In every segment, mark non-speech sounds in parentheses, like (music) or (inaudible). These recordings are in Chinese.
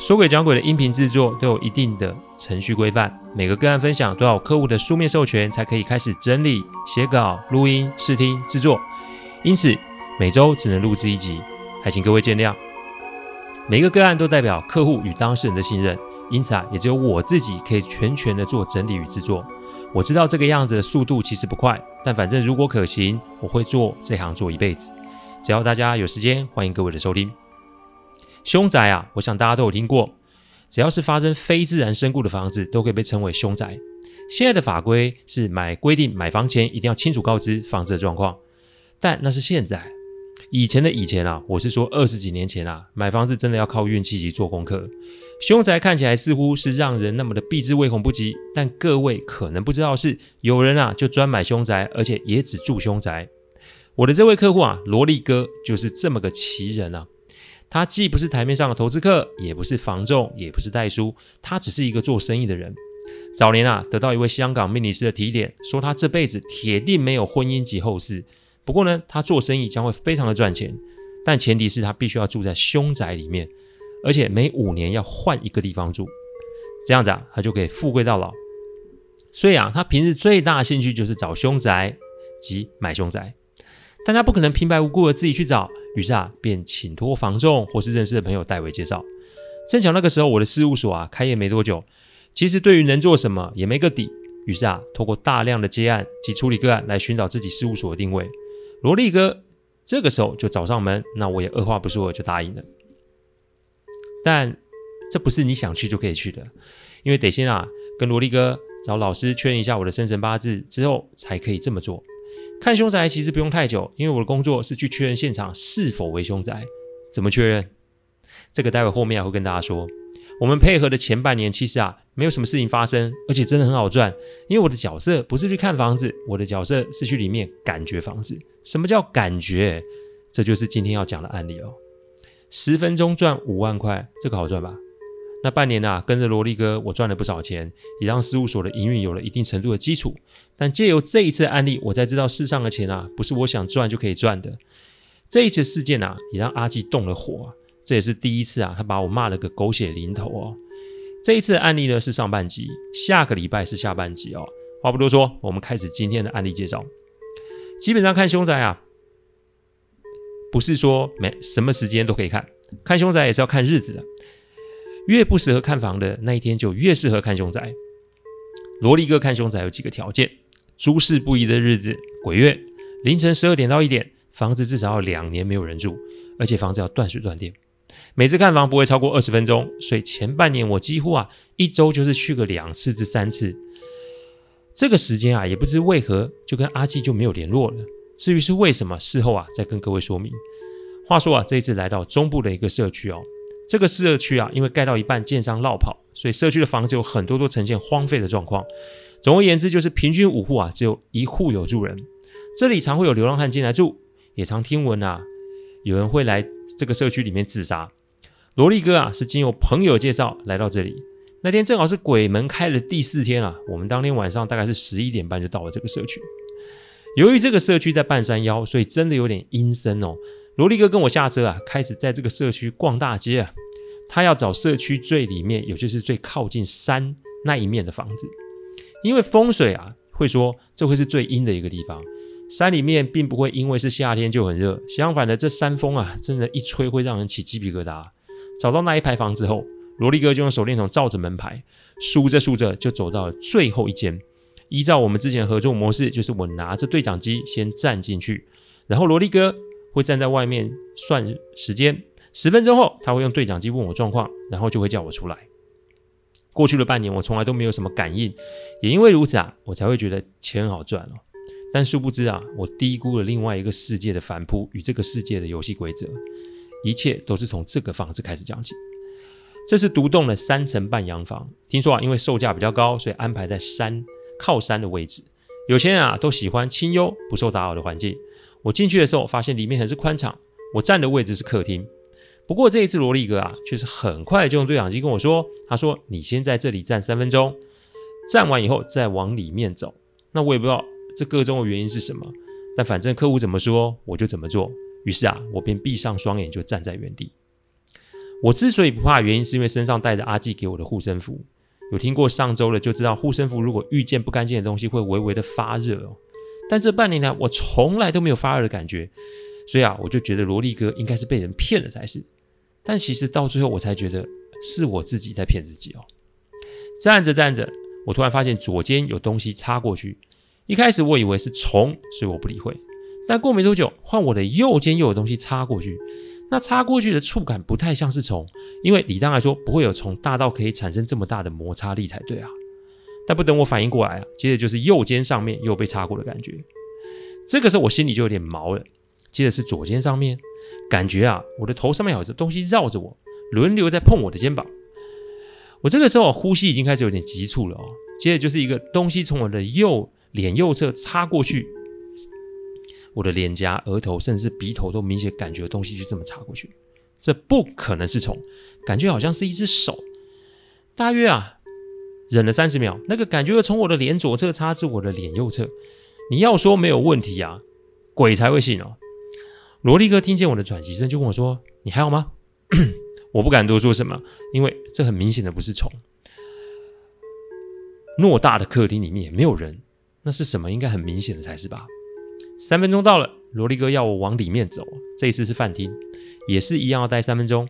说鬼讲鬼的音频制作都有一定的程序规范，每个个案分享都要有客户的书面授权才可以开始整理、写稿、录音、试听、制作，因此每周只能录制一集，还请各位见谅。每个个案都代表客户与当事人的信任，因此啊，也只有我自己可以全权的做整理与制作。我知道这个样子的速度其实不快，但反正如果可行，我会做这行做一辈子。只要大家有时间，欢迎各位的收听。凶宅啊，我想大家都有听过。只要是发生非自然身故的房子，都可以被称为凶宅。现在的法规是买规定买房前一定要清楚告知房子的状况，但那是现在。以前的以前啊，我是说二十几年前啊，买房子真的要靠运气及做功课。凶宅看起来似乎是让人那么的避之唯恐不及，但各位可能不知道是，有人啊就专买凶宅，而且也只住凶宅。我的这位客户啊，萝莉哥就是这么个奇人啊。他既不是台面上的投资客，也不是房仲，也不是代书，他只是一个做生意的人。早年啊，得到一位香港命理师的提点，说他这辈子铁定没有婚姻及后事。不过呢，他做生意将会非常的赚钱，但前提是他必须要住在凶宅里面，而且每五年要换一个地方住，这样子啊，他就可以富贵到老。所以啊，他平日最大的兴趣就是找凶宅及买凶宅，但他不可能平白无故的自己去找。于是啊，便请托房仲或是认识的朋友代为介绍。正巧那个时候我的事务所啊开业没多久，其实对于能做什么也没个底。于是啊，透过大量的接案及处理个案来寻找自己事务所的定位。萝莉哥这个时候就找上门，那我也二话不说就答应了。但这不是你想去就可以去的，因为得先啊跟萝莉哥找老师确认一下我的生辰八字之后才可以这么做。看凶宅其实不用太久，因为我的工作是去确认现场是否为凶宅。怎么确认？这个待会后面会跟大家说。我们配合的前半年，其实啊没有什么事情发生，而且真的很好赚。因为我的角色不是去看房子，我的角色是去里面感觉房子。什么叫感觉？这就是今天要讲的案例哦。十分钟赚五万块，这个好赚吧？那半年啊，跟着萝莉哥，我赚了不少钱，也让事务所的营运有了一定程度的基础。但借由这一次案例，我才知道世上的钱啊，不是我想赚就可以赚的。这一次事件啊，也让阿基动了火啊，这也是第一次啊，他把我骂了个狗血淋头哦。这一次的案例呢是上半集，下个礼拜是下半集哦。话不多说，我们开始今天的案例介绍。基本上看凶宅啊，不是说没什么时间都可以看，看凶宅也是要看日子的。越不适合看房的那一天，就越适合看凶宅。萝莉哥看凶宅有几个条件：诸事不宜的日子，鬼月，凌晨十二点到一点，房子至少要两年没有人住，而且房子要断水断电。每次看房不会超过二十分钟，所以前半年我几乎啊一周就是去个两次至三次。这个时间啊也不知为何就跟阿基就没有联络了。至于是为什么，事后啊再跟各位说明。话说啊这一次来到中部的一个社区哦。这个社区啊，因为盖到一半，建商落跑，所以社区的房子有很多都呈现荒废的状况。总而言之，就是平均五户啊，只有一户有住人。这里常会有流浪汉进来住，也常听闻啊，有人会来这个社区里面自杀。萝莉哥啊，是经由朋友介绍来到这里。那天正好是鬼门开的第四天啊，我们当天晚上大概是十一点半就到了这个社区。由于这个社区在半山腰，所以真的有点阴森哦。萝莉哥跟我下车啊，开始在这个社区逛大街啊。他要找社区最里面，也就是最靠近山那一面的房子，因为风水啊会说这会是最阴的一个地方。山里面并不会因为是夏天就很热，相反的，这山风啊真的，一吹会让人起鸡皮疙瘩。找到那一排房之后，萝莉哥就用手电筒照着门牌，数着数着就走到了最后一间。依照我们之前合作模式，就是我拿着对讲机先站进去，然后萝莉哥。会站在外面算时间，十分钟后他会用对讲机问我状况，然后就会叫我出来。过去了半年，我从来都没有什么感应，也因为如此啊，我才会觉得钱好赚哦。但殊不知啊，我低估了另外一个世界的反扑与这个世界的游戏规则，一切都是从这个房子开始讲起。这是独栋的三层半洋房，听说啊，因为售价比较高，所以安排在山靠山的位置。有钱人啊，都喜欢清幽、不受打扰的环境。我进去的时候，发现里面很是宽敞。我站的位置是客厅。不过这一次，萝莉哥啊，却是很快就用对讲机跟我说：“他说你先在这里站三分钟，站完以后再往里面走。”那我也不知道这个中的原因是什么，但反正客户怎么说，我就怎么做。于是啊，我便闭上双眼，就站在原地。我之所以不怕，原因是因为身上带着阿纪给我的护身符。有听过上周的就知道，护身符如果遇见不干净的东西，会微微的发热哦。但这半年来，我从来都没有发热的感觉，所以啊，我就觉得萝莉哥应该是被人骗了才是。但其实到最后，我才觉得是我自己在骗自己哦。站着站着，我突然发现左肩有东西插过去。一开始我以为是虫，所以我不理会。但过没多久，换我的右肩又有东西插过去。那插过去的触感不太像是虫，因为理当来说不会有虫大到可以产生这么大的摩擦力才对啊。但不等我反应过来啊，接着就是右肩上面又被插过的感觉。这个时候我心里就有点毛了。接着是左肩上面，感觉啊，我的头上面有这东西绕着我，轮流在碰我的肩膀。我这个时候呼吸已经开始有点急促了哦。接着就是一个东西从我的右脸右侧插过去。我的脸颊、额头，甚至是鼻头，都明显感觉东西就这么插过去。这不可能是虫，感觉好像是一只手。大约啊，忍了三十秒，那个感觉又从我的脸左侧插至我的脸右侧。你要说没有问题啊，鬼才会信哦。萝莉哥听见我的喘息声，就跟我说：“你还好吗？” (clears throat) 我不敢多说什么，因为这很明显的不是虫。偌大的客厅里面也没有人，那是什么？应该很明显的才是吧。三分钟到了，萝莉哥要我往里面走。这一次是饭厅，也是一样要待三分钟。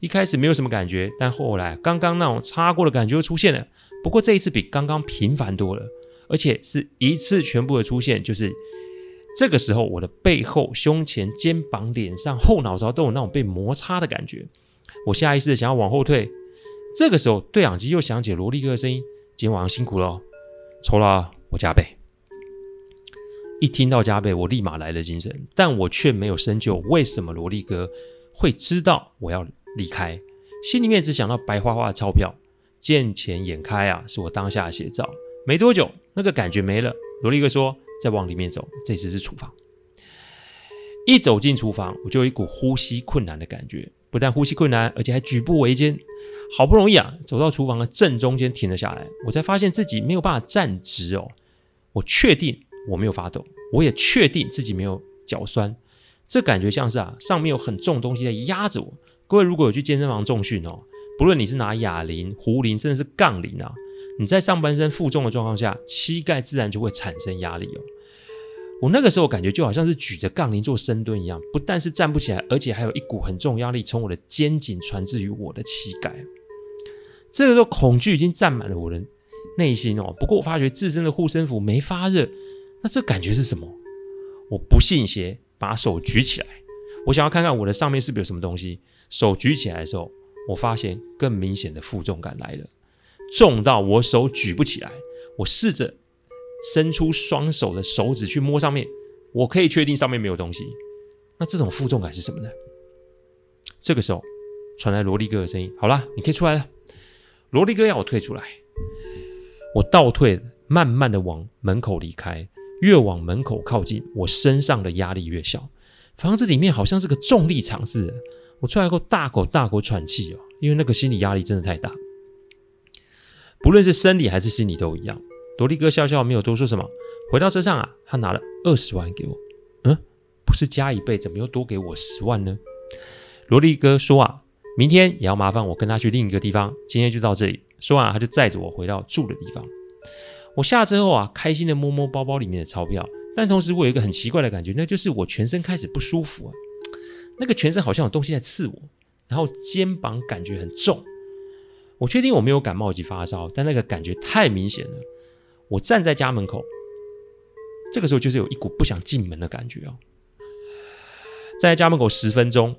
一开始没有什么感觉，但后来刚刚那种擦过的感觉又出现了。不过这一次比刚刚频繁多了，而且是一次全部的出现。就是这个时候，我的背后、胸前、肩膀、脸上、后脑勺都有那种被摩擦的感觉。我下意识的想要往后退。这个时候，对讲机又响起萝莉哥的声音：“今天晚上辛苦了，酬劳我加倍。”一听到加倍，我立马来了精神，但我却没有深究为什么萝莉哥会知道我要离开，心里面只想到白花花的钞票，见钱眼开啊，是我当下的写照。没多久，那个感觉没了。萝莉哥说：“再往里面走，这次是厨房。”一走进厨房，我就有一股呼吸困难的感觉，不但呼吸困难，而且还举步维艰。好不容易啊，走到厨房的正中间停了下来，我才发现自己没有办法站直哦。我确定我没有发抖。我也确定自己没有脚酸，这感觉像是啊，上面有很重的东西在压着我。各位如果有去健身房重训哦，不论你是拿哑铃、壶铃，甚至是杠铃啊，你在上半身负重的状况下，膝盖自然就会产生压力哦。我那个时候感觉就好像是举着杠铃做深蹲一样，不但是站不起来，而且还有一股很重压力从我的肩颈传至于我的膝盖。这个时候恐惧已经占满了我的内心哦。不过我发觉自身的护身符没发热。那这感觉是什么？我不信邪，把手举起来，我想要看看我的上面是不是有什么东西。手举起来的时候，我发现更明显的负重感来了，重到我手举不起来。我试着伸出双手的手指去摸上面，我可以确定上面没有东西。那这种负重感是什么呢？这个时候传来萝莉哥的声音：“好了，你可以出来了。”萝莉哥要我退出来，我倒退，慢慢的往门口离开。越往门口靠近，我身上的压力越小。房子里面好像是个重力场似的。我出来后大口大口喘气哦，因为那个心理压力真的太大。不论是生理还是心理都一样。萝莉哥笑笑，没有多说什么。回到车上啊，他拿了二十万给我。嗯，不是加一倍，怎么又多给我十万呢？萝莉哥说啊，明天也要麻烦我跟他去另一个地方。今天就到这里。说完啊，他就载着我回到住的地方。我下车后啊，开心的摸摸包包里面的钞票，但同时我有一个很奇怪的感觉，那就是我全身开始不舒服啊，那个全身好像有东西在刺我，然后肩膀感觉很重。我确定我没有感冒及发烧，但那个感觉太明显了。我站在家门口，这个时候就是有一股不想进门的感觉哦。站在家门口十分钟，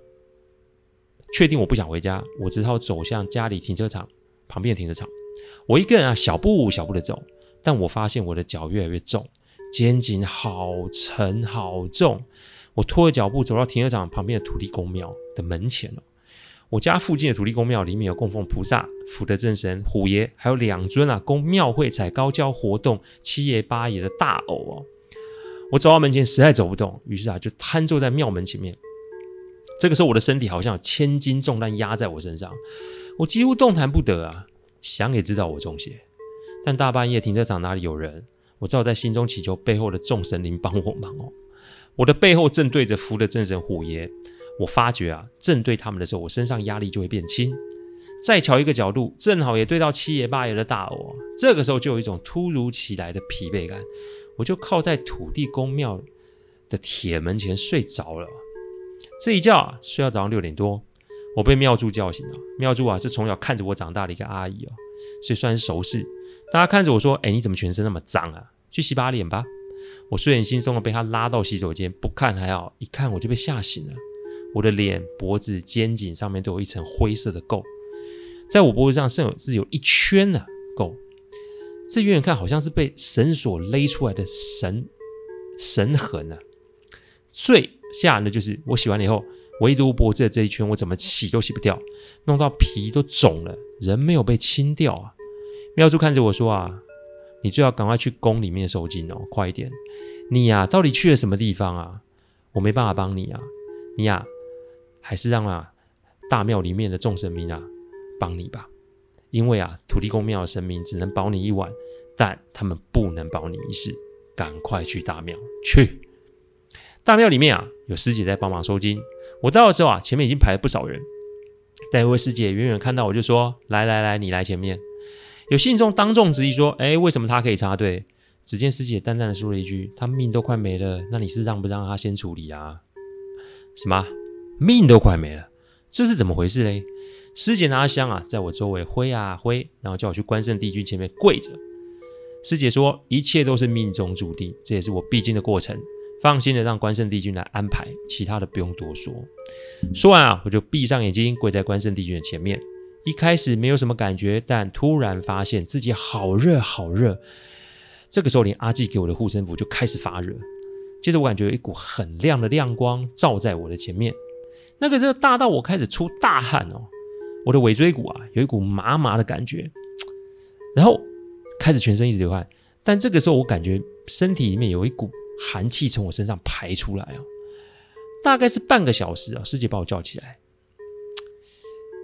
确定我不想回家，我只好走向家里停车场旁边的停车场。我一个人啊，小步小步的走。但我发现我的脚越来越重，肩颈好沉好重。我拖着脚步走到停车场旁边的土地公庙的门前了。我家附近的土地公庙里面有供奉菩萨、福德正神、虎爷，还有两尊啊供庙会踩高跷活动七爷八爷的大偶哦。我走到门前实在走不动，于是啊就瘫坐在庙门前面。这个时候我的身体好像有千斤重担压在我身上，我几乎动弹不得啊。想也知道我中邪，但大半夜停车场哪里有人？我只好在心中祈求背后的众神灵帮我忙哦。我的背后正对着福德正神虎爷。我发觉啊，正对他们的时候，我身上压力就会变轻。再瞧一个角度，正好也对到七爷八爷的大我。这个时候就有一种突如其来的疲惫感，我就靠在土地公庙的铁门前睡着了。这一觉啊，睡到早上六点多，我被庙祝叫醒了。庙祝啊，是从小看着我长大的一个阿姨哦，所以算是熟识。大家看着我说：“哎，你怎么全身那么脏啊？去洗把脸吧。”我睡眼惺忪的被他拉到洗手间，不看还好，一看我就被吓醒了。我的脸、脖子、肩颈上面都有一层灰色的垢，在我脖子上甚至有一圈的垢，这远远看好像是被绳索勒出来的绳绳痕啊！最吓人的就是我洗完了以后，唯独脖子的这一圈，我怎么洗都洗不掉，弄到皮都肿了，人没有被清掉啊！妙珠看着我说啊，你最好赶快去宫里面收惊哦，快一点！你呀、啊，到底去了什么地方啊？我没办法帮你啊，你呀、啊。还是让啊大庙里面的众神明啊帮你吧，因为啊土地公庙的神明只能保你一晚，但他们不能保你一世。赶快去大庙去！大庙里面啊有师姐在帮忙收金。我到的时候啊前面已经排了不少人，但一位师姐远远看到我就说：“来来来，你来前面。”有信众当众质疑说：“哎，为什么他可以插队？”只见师姐淡淡的说了一句：“他命都快没了，那你是让不让他先处理啊？”什么？命都快没了，这是怎么回事嘞？师姐拿着香啊，在我周围挥啊挥，然后叫我去关圣帝君前面跪着。师姐说，一切都是命中注定，这也是我必经的过程。放心的让关圣帝君来安排，其他的不用多说。说完啊，我就闭上眼睛，跪在关圣帝君的前面。一开始没有什么感觉，但突然发现自己好热好热。这个时候，连阿纪给我的护身符就开始发热。接着，我感觉有一股很亮的亮光照在我的前面。那个时候大到我开始出大汗哦，我的尾椎骨啊有一股麻麻的感觉，然后开始全身一直流汗，但这个时候我感觉身体里面有一股寒气从我身上排出来哦，大概是半个小时啊，师姐把我叫起来，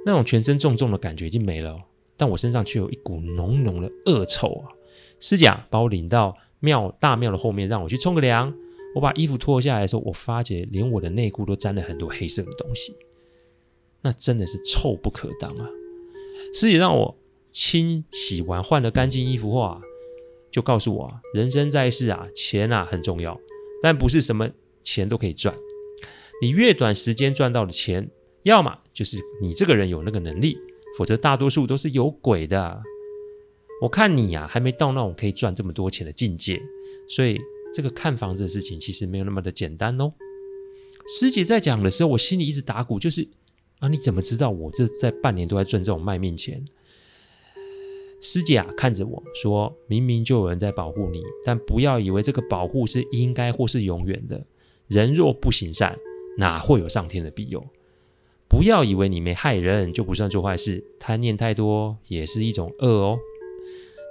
那种全身重重的感觉已经没了，但我身上却有一股浓浓的恶臭啊，师姐把我领到庙大庙的后面，让我去冲个凉。我把衣服脱下来的时候，我发觉连我的内裤都沾了很多黑色的东西，那真的是臭不可当啊！师姐让我清洗完，换了干净衣服后啊，就告诉我啊，人生在世啊，钱啊很重要，但不是什么钱都可以赚。你越短时间赚到的钱，要么就是你这个人有那个能力，否则大多数都是有鬼的。我看你呀、啊，还没到那种可以赚这么多钱的境界，所以。这个看房子的事情其实没有那么的简单哦。师姐在讲的时候，我心里一直打鼓，就是啊，你怎么知道我这在半年都在赚这种卖命钱？师姐啊，看着我说：“明明就有人在保护你，但不要以为这个保护是应该或是永远的。人若不行善，哪会有上天的庇佑？不要以为你没害人就不算做坏事，贪念太多也是一种恶哦。”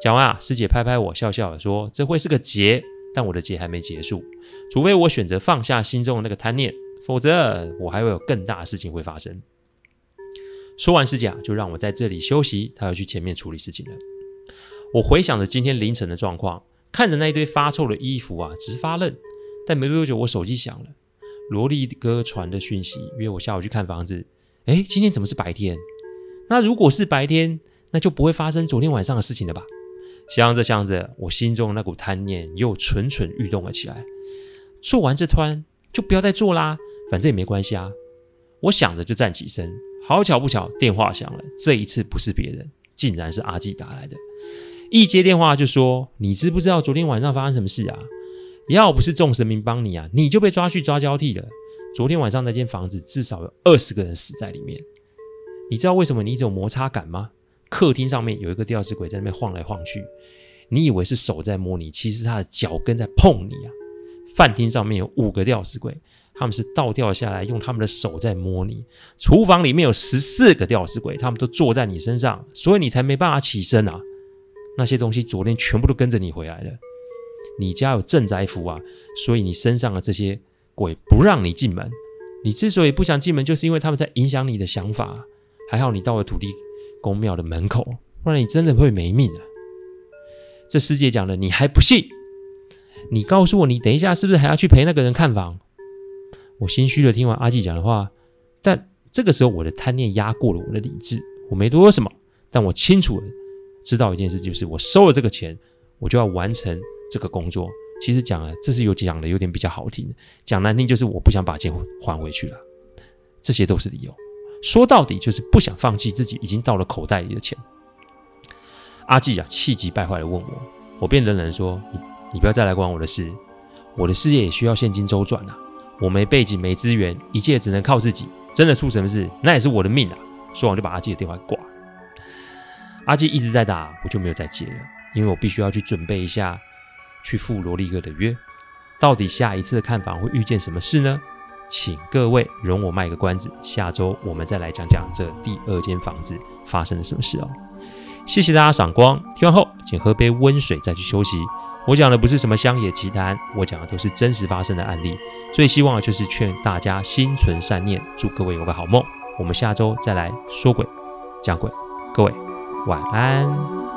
讲完啊，师姐拍拍我，笑笑的说：“这会是个劫。”但我的劫还没结束，除非我选择放下心中的那个贪念，否则我还会有更大的事情会发生。说完师姐就让我在这里休息，他要去前面处理事情了。我回想着今天凌晨的状况，看着那一堆发臭的衣服啊，直发愣。但没多久，我手机响了，萝莉哥传的讯息，约我下午去看房子。诶，今天怎么是白天？那如果是白天，那就不会发生昨天晚上的事情了吧？想着想着，我心中那股贪念又蠢蠢欲动了起来。做完这摊就不要再做啦，反正也没关系啊。我想着就站起身，好巧不巧，电话响了。这一次不是别人，竟然是阿季打来的。一接电话就说：“你知不知道昨天晚上发生什么事啊？要不是众神明帮你啊，你就被抓去抓交替了。昨天晚上那间房子至少有二十个人死在里面。你知道为什么你一直有摩擦感吗？”客厅上面有一个吊死鬼在那边晃来晃去，你以为是手在摸你，其实他的脚跟在碰你啊！饭厅上面有五个吊死鬼，他们是倒吊下来，用他们的手在摸你。厨房里面有十四个吊死鬼，他们都坐在你身上，所以你才没办法起身啊。那些东西昨天全部都跟着你回来了。你家有镇宅符啊，所以你身上的这些鬼不让你进门。你之所以不想进门，就是因为他们在影响你的想法。还好你到了土地公庙的门口，不然你真的会没命啊！这师姐讲了，你还不信？你告诉我，你等一下是不是还要去陪那个人看房？我心虚的听完阿纪讲的话，但这个时候我的贪念压过了我的理智，我没多说什么，但我清楚的知道一件事，就是我收了这个钱，我就要完成这个工作。其实讲了，这是有讲的有点比较好听，讲难听就是我不想把钱还回去了，这些都是理由。说到底就是不想放弃自己已经到了口袋里的钱。阿纪啊，气急败坏的问我，我便冷冷说：“你你不要再来管我的事，我的事业也需要现金周转啊。我没背景，没资源，一切只能靠自己。真的出什么事，那也是我的命啊！”说完就把阿纪的电话挂。阿纪一直在打，我就没有再接了，因为我必须要去准备一下。去赴罗力哥的约，到底下一次的看房会遇见什么事呢？请各位容我卖个关子，下周我们再来讲讲这第二间房子发生了什么事哦。谢谢大家赏光，听完后请喝杯温水再去休息。我讲的不是什么乡野奇谈，我讲的都是真实发生的案例。最希望的就是劝大家心存善念，祝各位有个好梦。我们下周再来说鬼讲鬼，各位晚安。